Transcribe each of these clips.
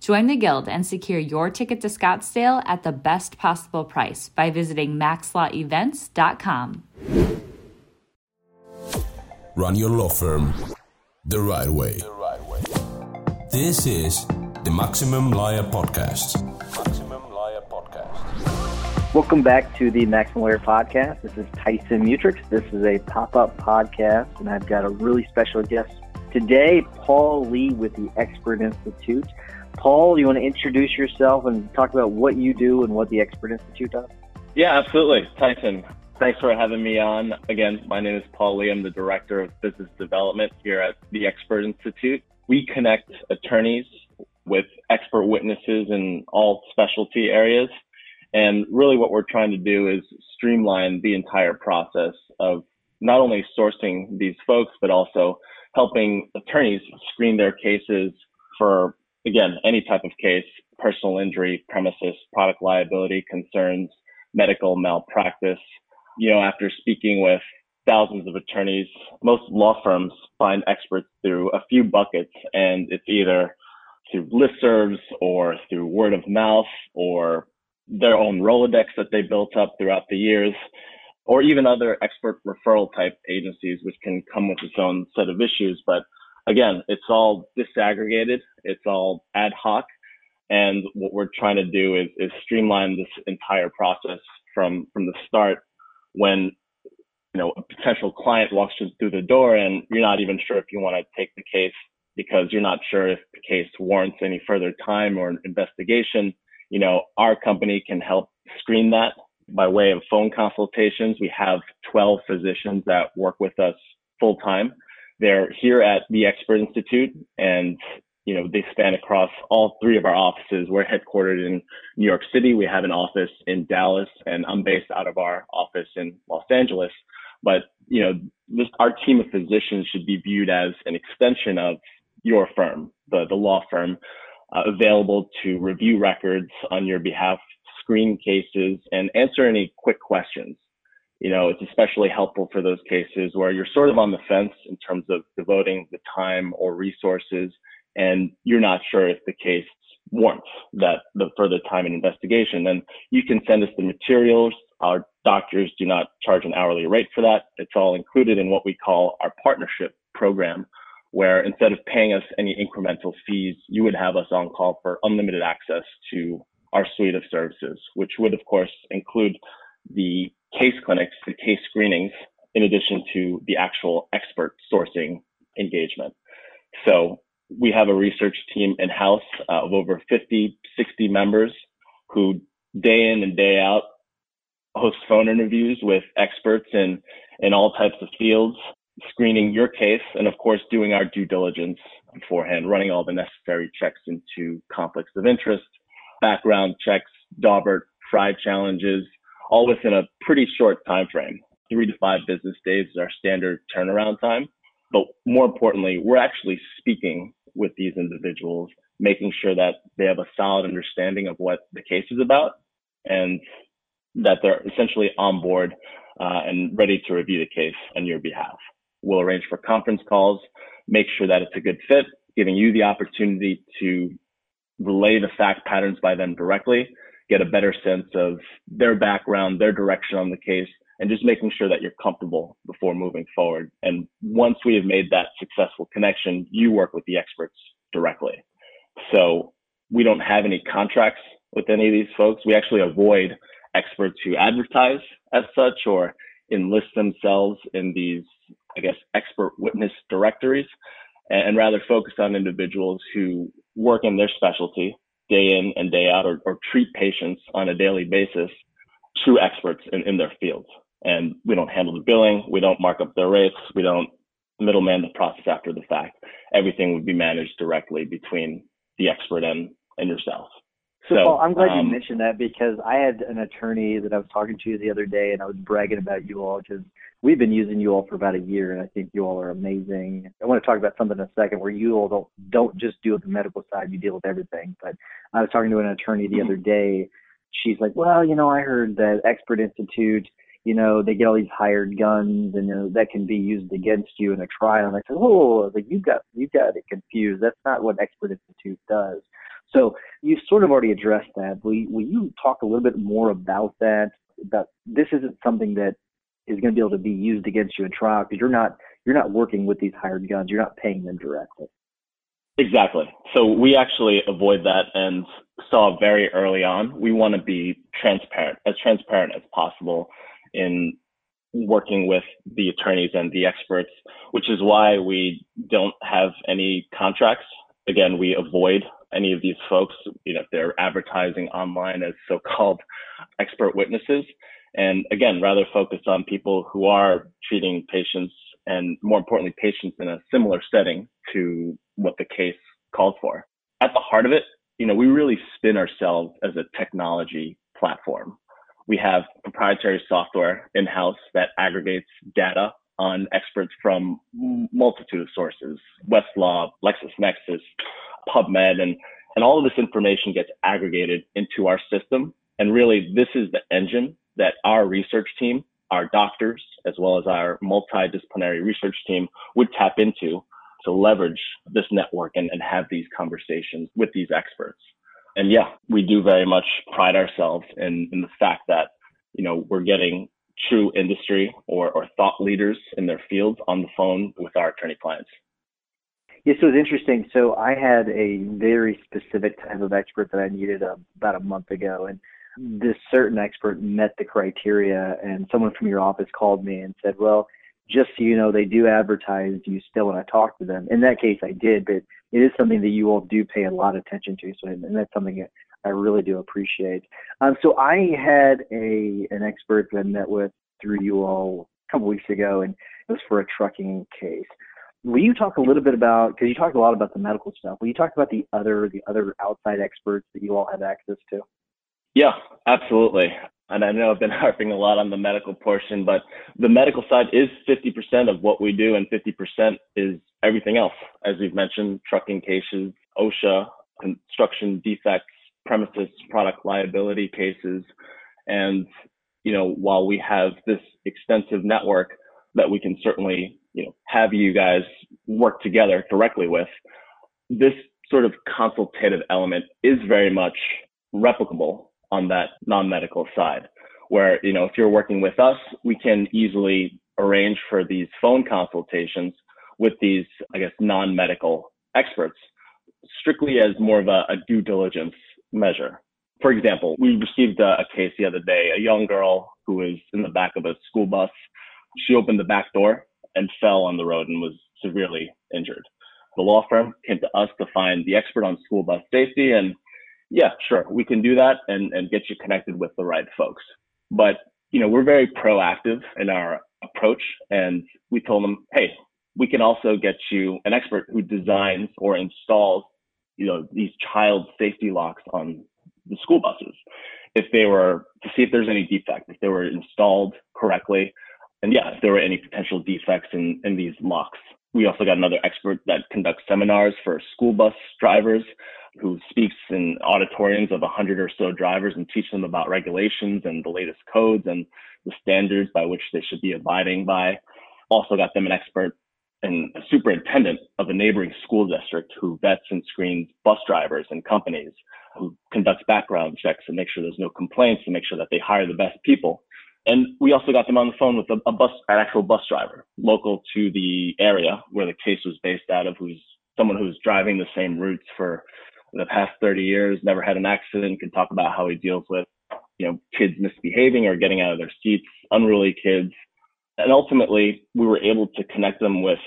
Join the Guild and secure your ticket to Scottsdale at the best possible price by visiting maxlawevents.com. Run your law firm the right way. The right way. This is the Maximum Lawyer Podcast. Maximum Lawyer Podcast. Welcome back to the Maximum Lawyer Podcast. This is Tyson Mutrux. This is a pop-up podcast, and I've got a really special guest today, Paul Lee with the Expert Institute. Paul, you want to introduce yourself and talk about what you do and what the Expert Institute does? Yeah, absolutely. Tyson, Thanks for having me on. Again, my name is Paul Lee. I'm the Director of Business Development here at the Expert Institute. We connect attorneys with expert witnesses in all specialty areas. And really what we're trying to do is streamline the entire process of not only sourcing these folks, but also helping attorneys screen their cases for, again, any type of case, personal injury, premises, product liability concerns, medical malpractice, you know, after speaking with thousands of attorneys, most law firms find experts through a few buckets, and it's either through listservs or through word of mouth or their own Rolodex that they built up throughout the years, or even other expert referral type agencies, which can come with its own set of issues. But again, it's all disaggregated, it's all ad hoc. And what we're trying to do is, is streamline this entire process from, from the start when you know a potential client walks through the door and you're not even sure if you want to take the case because you're not sure if the case warrants any further time or investigation. You know our company can help screen that by way of phone consultations. We have 12 physicians that work with us full time they're here at the expert institute and you know, they span across all three of our offices. We're headquartered in New York City. We have an office in Dallas, and I'm based out of our office in Los Angeles. But you know, this, our team of physicians should be viewed as an extension of your firm, the the law firm, uh, available to review records on your behalf, screen cases, and answer any quick questions. You know, it's especially helpful for those cases where you're sort of on the fence in terms of devoting the time or resources and you're not sure if the case warrants that the further time and investigation, then you can send us the materials. Our doctors do not charge an hourly rate for that. It's all included in what we call our partnership program, where instead of paying us any incremental fees, you would have us on call for unlimited access to our suite of services, which would, of course, include the case clinics, the case screenings, in addition to the actual expert sourcing engagement. So we have a research team in house uh, of over 50, 60 members who day in and day out host phone interviews with experts in, in all types of fields, screening your case, and of course, doing our due diligence beforehand, running all the necessary checks into conflicts of interest, background checks, Daubert, Frye challenges, all within a pretty short time frame. Three to five business days is our standard turnaround time. But more importantly, we're actually speaking with these individuals, making sure that they have a solid understanding of what the case is about and that they're essentially on board uh, and ready to review the case on your behalf. We'll arrange for conference calls, make sure that it's a good fit, giving you the opportunity to relay the fact patterns by them directly, get a better sense of their background, their direction on the case, and just making sure that you're comfortable before moving forward. And once we have made that successful connection, you work with the experts directly. So we don't have any contracts with any of these folks. We actually avoid experts who advertise as such or enlist themselves in these, I guess, expert witness directories and, rather focus on individuals who work in their specialty day in and day out or, or treat patients on a daily basis, true experts in, in their fields. And we don't handle the billing, we don't mark up their rates, we don't middleman the process after the fact. Everything would be managed directly between the expert and, and yourself. So, Paul, I'm glad um, you mentioned that because I had an attorney that I was talking to the other day, and I was bragging about you all because we've been using you all for about a year, and I think you all are amazing. I want to talk about something in a second where you all don't don't just deal with the medical side; you deal with everything. But I was talking to an attorney the other day. She's like, "Well, you know, I heard that Expert Institute." you know, they get all these hired guns and you know, that can be used against you in a trial. And I said, oh, like you got you got it confused. That's not what Expert Institute does. So sort of already addressed that. Will you, will you talk a little bit more about that? About this isn't something that is going to be able to be used against you in trial because you're not you're not working with these hired guns. You're not paying them directly. Exactly. So we actually avoid that and saw very early on. We want to be transparent, as transparent as possible in working with the attorneys and the experts, which is why we don't have any contracts. Again, we avoid any of these folks, you know, if they're advertising online as so-called expert witnesses. And again, rather focus on people who are treating patients and more importantly, patients in a similar setting to what the case calls for. At the heart of it, you know, we really spin ourselves as a technology platform. We have proprietary software in house that aggregates data on experts from multitude of sources, Westlaw, LexisNexis, PubMed, and, and all of this information gets aggregated into our system. And really, this is the engine that our research team, our doctors, as well as our multidisciplinary research team would tap into to leverage this network and, and have these conversations with these experts. And yeah, we do very much pride ourselves in, in the fact that, you know, we're getting true industry or, or thought leaders in their fields on the phone with our attorney clients. Yes, it was interesting. So I had a very specific type of expert that I needed uh, about a month ago, and this certain expert met the criteria. And someone from your office called me and said, "Well, just so you know, they do advertise you still when I talk to them." In that case, I did, but it is something that you all do pay a lot of attention to. So, and that's something that I really do appreciate. Um, so I had a an expert that I met with through you all a couple weeks ago, and it was for a trucking case. Will you talk a little bit about because you talked a lot about the medical stuff? Will you talk about the other the other outside experts that you all have access to? Yeah, absolutely. And I know I've been harping a lot on the medical portion, but the medical side is 50% of what we do, and 50% is everything else. As we've mentioned, trucking cases, OSHA, construction defects, premises product liability cases. And, you know, while we have this extensive network that we can certainly you know, have you guys work together directly with, this sort of consultative element is very much replicable on that non-medical side where, you know, if you're working with us, we can easily arrange for these phone consultations with these, I guess, non-medical experts strictly as more of a, a due diligence measure. For example, we received a, a case the other day, a young girl who was in the back of a school bus. She opened the back door and fell on the road and was severely injured. The law firm came to us to find the expert on school bus safety and yeah, sure, we can do that and, and get you connected with the right folks. But, you know, we're very proactive in our approach and we told them, hey, we can also get you an expert who designs or installs, you know, these child safety locks on the school buses. If they were to see if there's any defect, if they were installed correctly, and yeah, if there were any potential defects in, in these locks. We also got another expert that conducts seminars for school bus drivers who speaks in auditoriums of 100 or so drivers and teach them about regulations and the latest codes and the standards by which they should be abiding by. Also got them an expert and a superintendent of a neighboring school district who vets and screens bus drivers and companies, who conducts background checks and make sure there's no complaints and make sure that they hire the best people. And we also got them on the phone with a, a bus, an actual bus driver local to the area where the case was based out of, who's someone who's driving the same routes for the past 30 years, never had an accident, can talk about how he deals with, you know, kids misbehaving or getting out of their seats, unruly kids, And ultimately, we were able to connect them with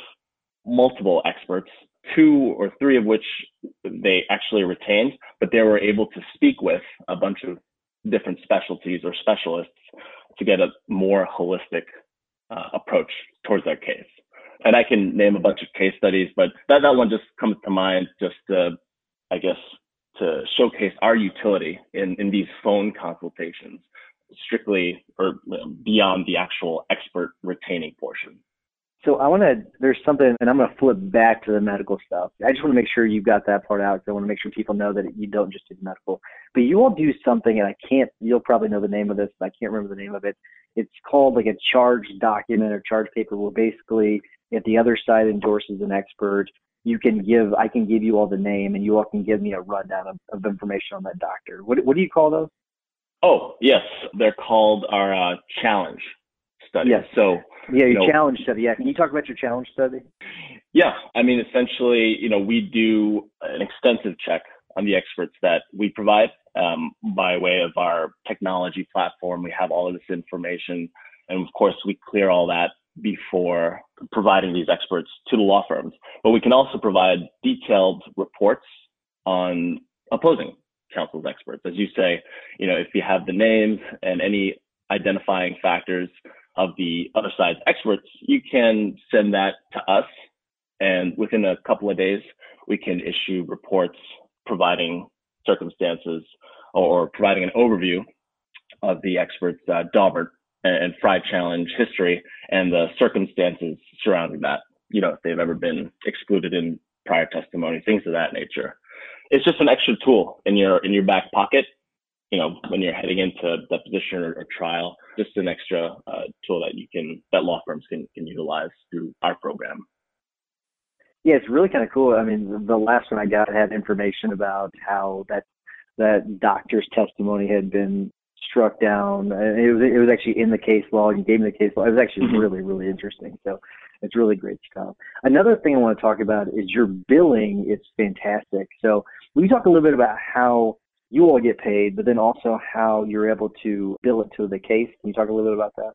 multiple experts, two or three of which they actually retained, but they were able to speak with a bunch of different specialties or specialists to get a more holistic uh, approach towards their case. And I can name a bunch of case studies, but that, that one just comes to mind just to, I guess, to showcase our utility in, in these phone consultations, strictly or beyond the actual expert retaining portion. So I want to, there's something, and I'm going to flip back to the medical stuff. I just want to make sure you got that part out because I want to make sure people know that you don't just do medical. But you all do something, and I can't, you'll probably know the name of this, but I can't remember the name of it. It's called like a charge document or charge paper where basically if the other side endorses an expert, you can give, I can give you all the name and you all can give me a rundown of, of information on that doctor. What, what do you call those? Oh, yes. They're called our uh, challenge study. Yes. So, yeah, your you know, challenge study. Yeah. Can you talk about your challenge study? Yeah. I mean, essentially, you know, we do an extensive check on the experts that we provide um, by way of our technology platform. We have all of this information. And of course, we clear all that before providing these experts to the law firms. But we can also provide detailed reports on opposing counsel's experts. As you say, you know, if you have the names and any identifying factors of the other side's experts, you can send that to us. And within a couple of days, we can issue reports providing circumstances or providing an overview of the expert's uh, Daubert and Frye challenge history and the circumstances surrounding that. You know, if they've ever been excluded in prior testimony, things of that nature. It's just an extra tool in your in your back pocket. You know, when you're heading into deposition or, or trial, just an extra uh, tool that you can that law firms can can utilize through our program. Yeah, it's really kind of cool. I mean, the last one I got had information about how that that doctor's testimony had been struck down. It was it was actually in the case law. You gave me the case law. It was actually mm-hmm. really really interesting. So it's really great stuff. Another thing I want to talk about is your billing. It's fantastic. So we talk a little bit about how you all get paid, but then also how you're able to bill it to the case. Can you talk a little bit about that?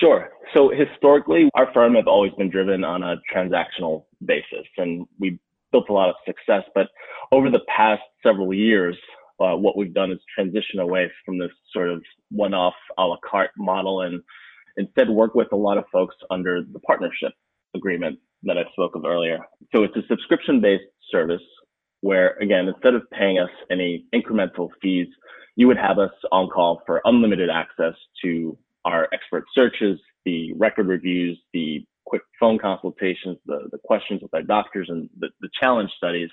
Sure. So historically, our firm has always been driven on a transactional basis, and we built a lot of success. But over the past several years, uh, what we've done is transition away from this sort of one-off a la carte model and instead work with a lot of folks under the partnership agreement that I spoke of earlier. So it's a subscription-based service where, again, instead of paying us any incremental fees, you would have us on call for unlimited access to our expert searches, the record reviews, the quick phone consultations, the, the questions with our doctors, and the, the challenge studies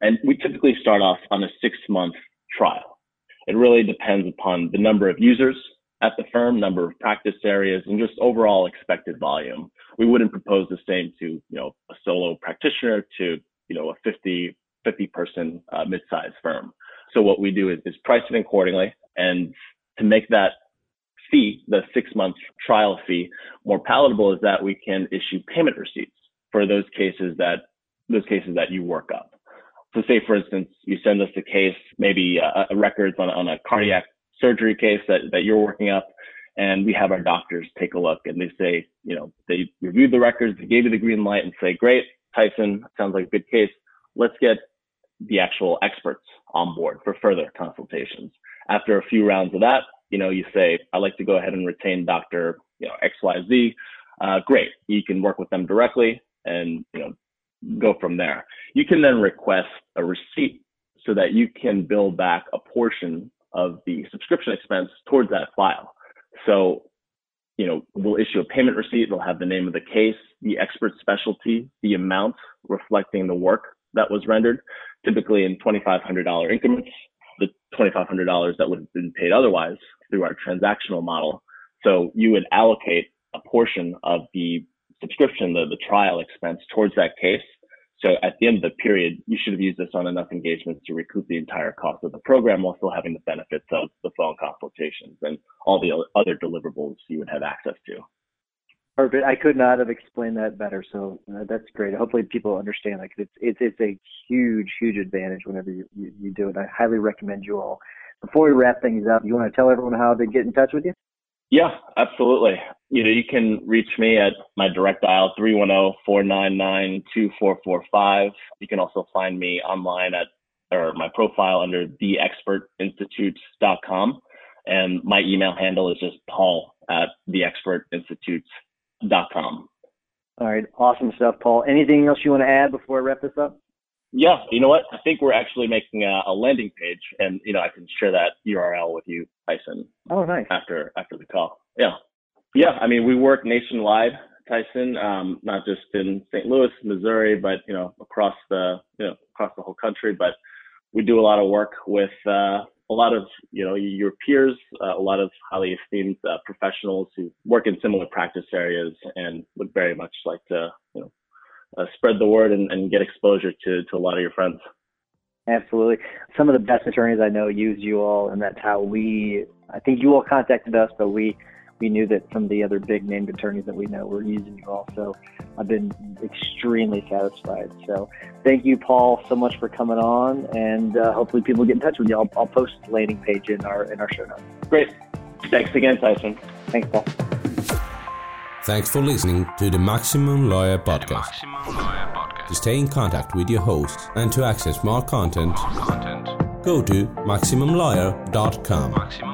and we typically start off on a six month trial. It really depends upon the number of users at the firm, number of practice areas, and just overall expected volume. We wouldn't propose the same to, you know, a solo practitioner to, you know, a 50, 50 person uh, mid-sized firm. So what we do is, is price it accordingly. And to make that fee, the six month trial fee, more palatable is that we can issue payment receipts for those cases that, those cases that you work up. So say, for instance, you send us a case, maybe uh, a records on, on a cardiac surgery case that, that you're working up, and we have our doctors take a look and they say, you know, they reviewed the records, they gave you the green light and say, great, Tyson, sounds like a good case. Let's get the actual experts on board for further consultations. After a few rounds of that, you know, you say, I'd like to go ahead and retain Dr. You know, XYZ. Uh, great. You can work with them directly and, you know, go from there. You can then request a receipt so that you can bill back a portion of the subscription expense towards that file. So, you know, we'll issue a payment receipt. It'll have the name of the case, the expert specialty, the amount reflecting the work that was rendered, typically in $2,500 increments, the $2,500 that would have been paid otherwise through our transactional model. So you would allocate a portion of the subscription, the, the trial expense towards that case. So at the end of the period, you should have used this on enough engagements to recoup the entire cost of the program while still having the benefits of the phone consultations and all the other deliverables you would have access to. Perfect. I could not have explained that better. So uh, that's great. Hopefully people understand that it's, it's, it's a huge, huge advantage whenever you, you, you do it. I highly recommend you all. Before we wrap things up, you want to tell everyone how to get in touch with you? Yeah, absolutely. You know, you can reach me at my direct dial 310-499-2445. You can also find me online at or my profile under theexpertinstitutes.com. And my email handle is just paul at theexpertinstitutes.com. All right. Awesome stuff, Paul. Anything else you want to add before I wrap this up? Yeah, you know what? I think we're actually making a, a, landing page, and you know I can share that URL with you, Tyson. Oh, nice. After after the call, yeah, yeah. I mean, we work nationwide, Tyson, um, not just in St. Louis, Missouri, but you know across the you know across the whole country. But we do a lot of work with uh, a lot of you know your peers, uh, a lot of highly esteemed uh, professionals who work in similar practice areas, and would very much like to you know uh, spread the word and, and, get exposure to, to a lot of your friends. Absolutely. Some of the best attorneys I know use you all, and that's how we, I think you all contacted us, but we, we knew that some of the other big named attorneys that we know were using you all. So I've been extremely satisfied. So thank you, Paul, so much for coming on, and uh, hopefully people get in touch with you. I'll, I'll post the landing page in our in our show notes. Great. Thanks again, Tyson. Thanks, Paul. Thanks for listening to the Maximum Lawyer Podcast. Maximum Lawyer Podcast. To stay in contact with your host and to access more content, more content. go to MaximumLawyer.com. MaximumLawyer.com.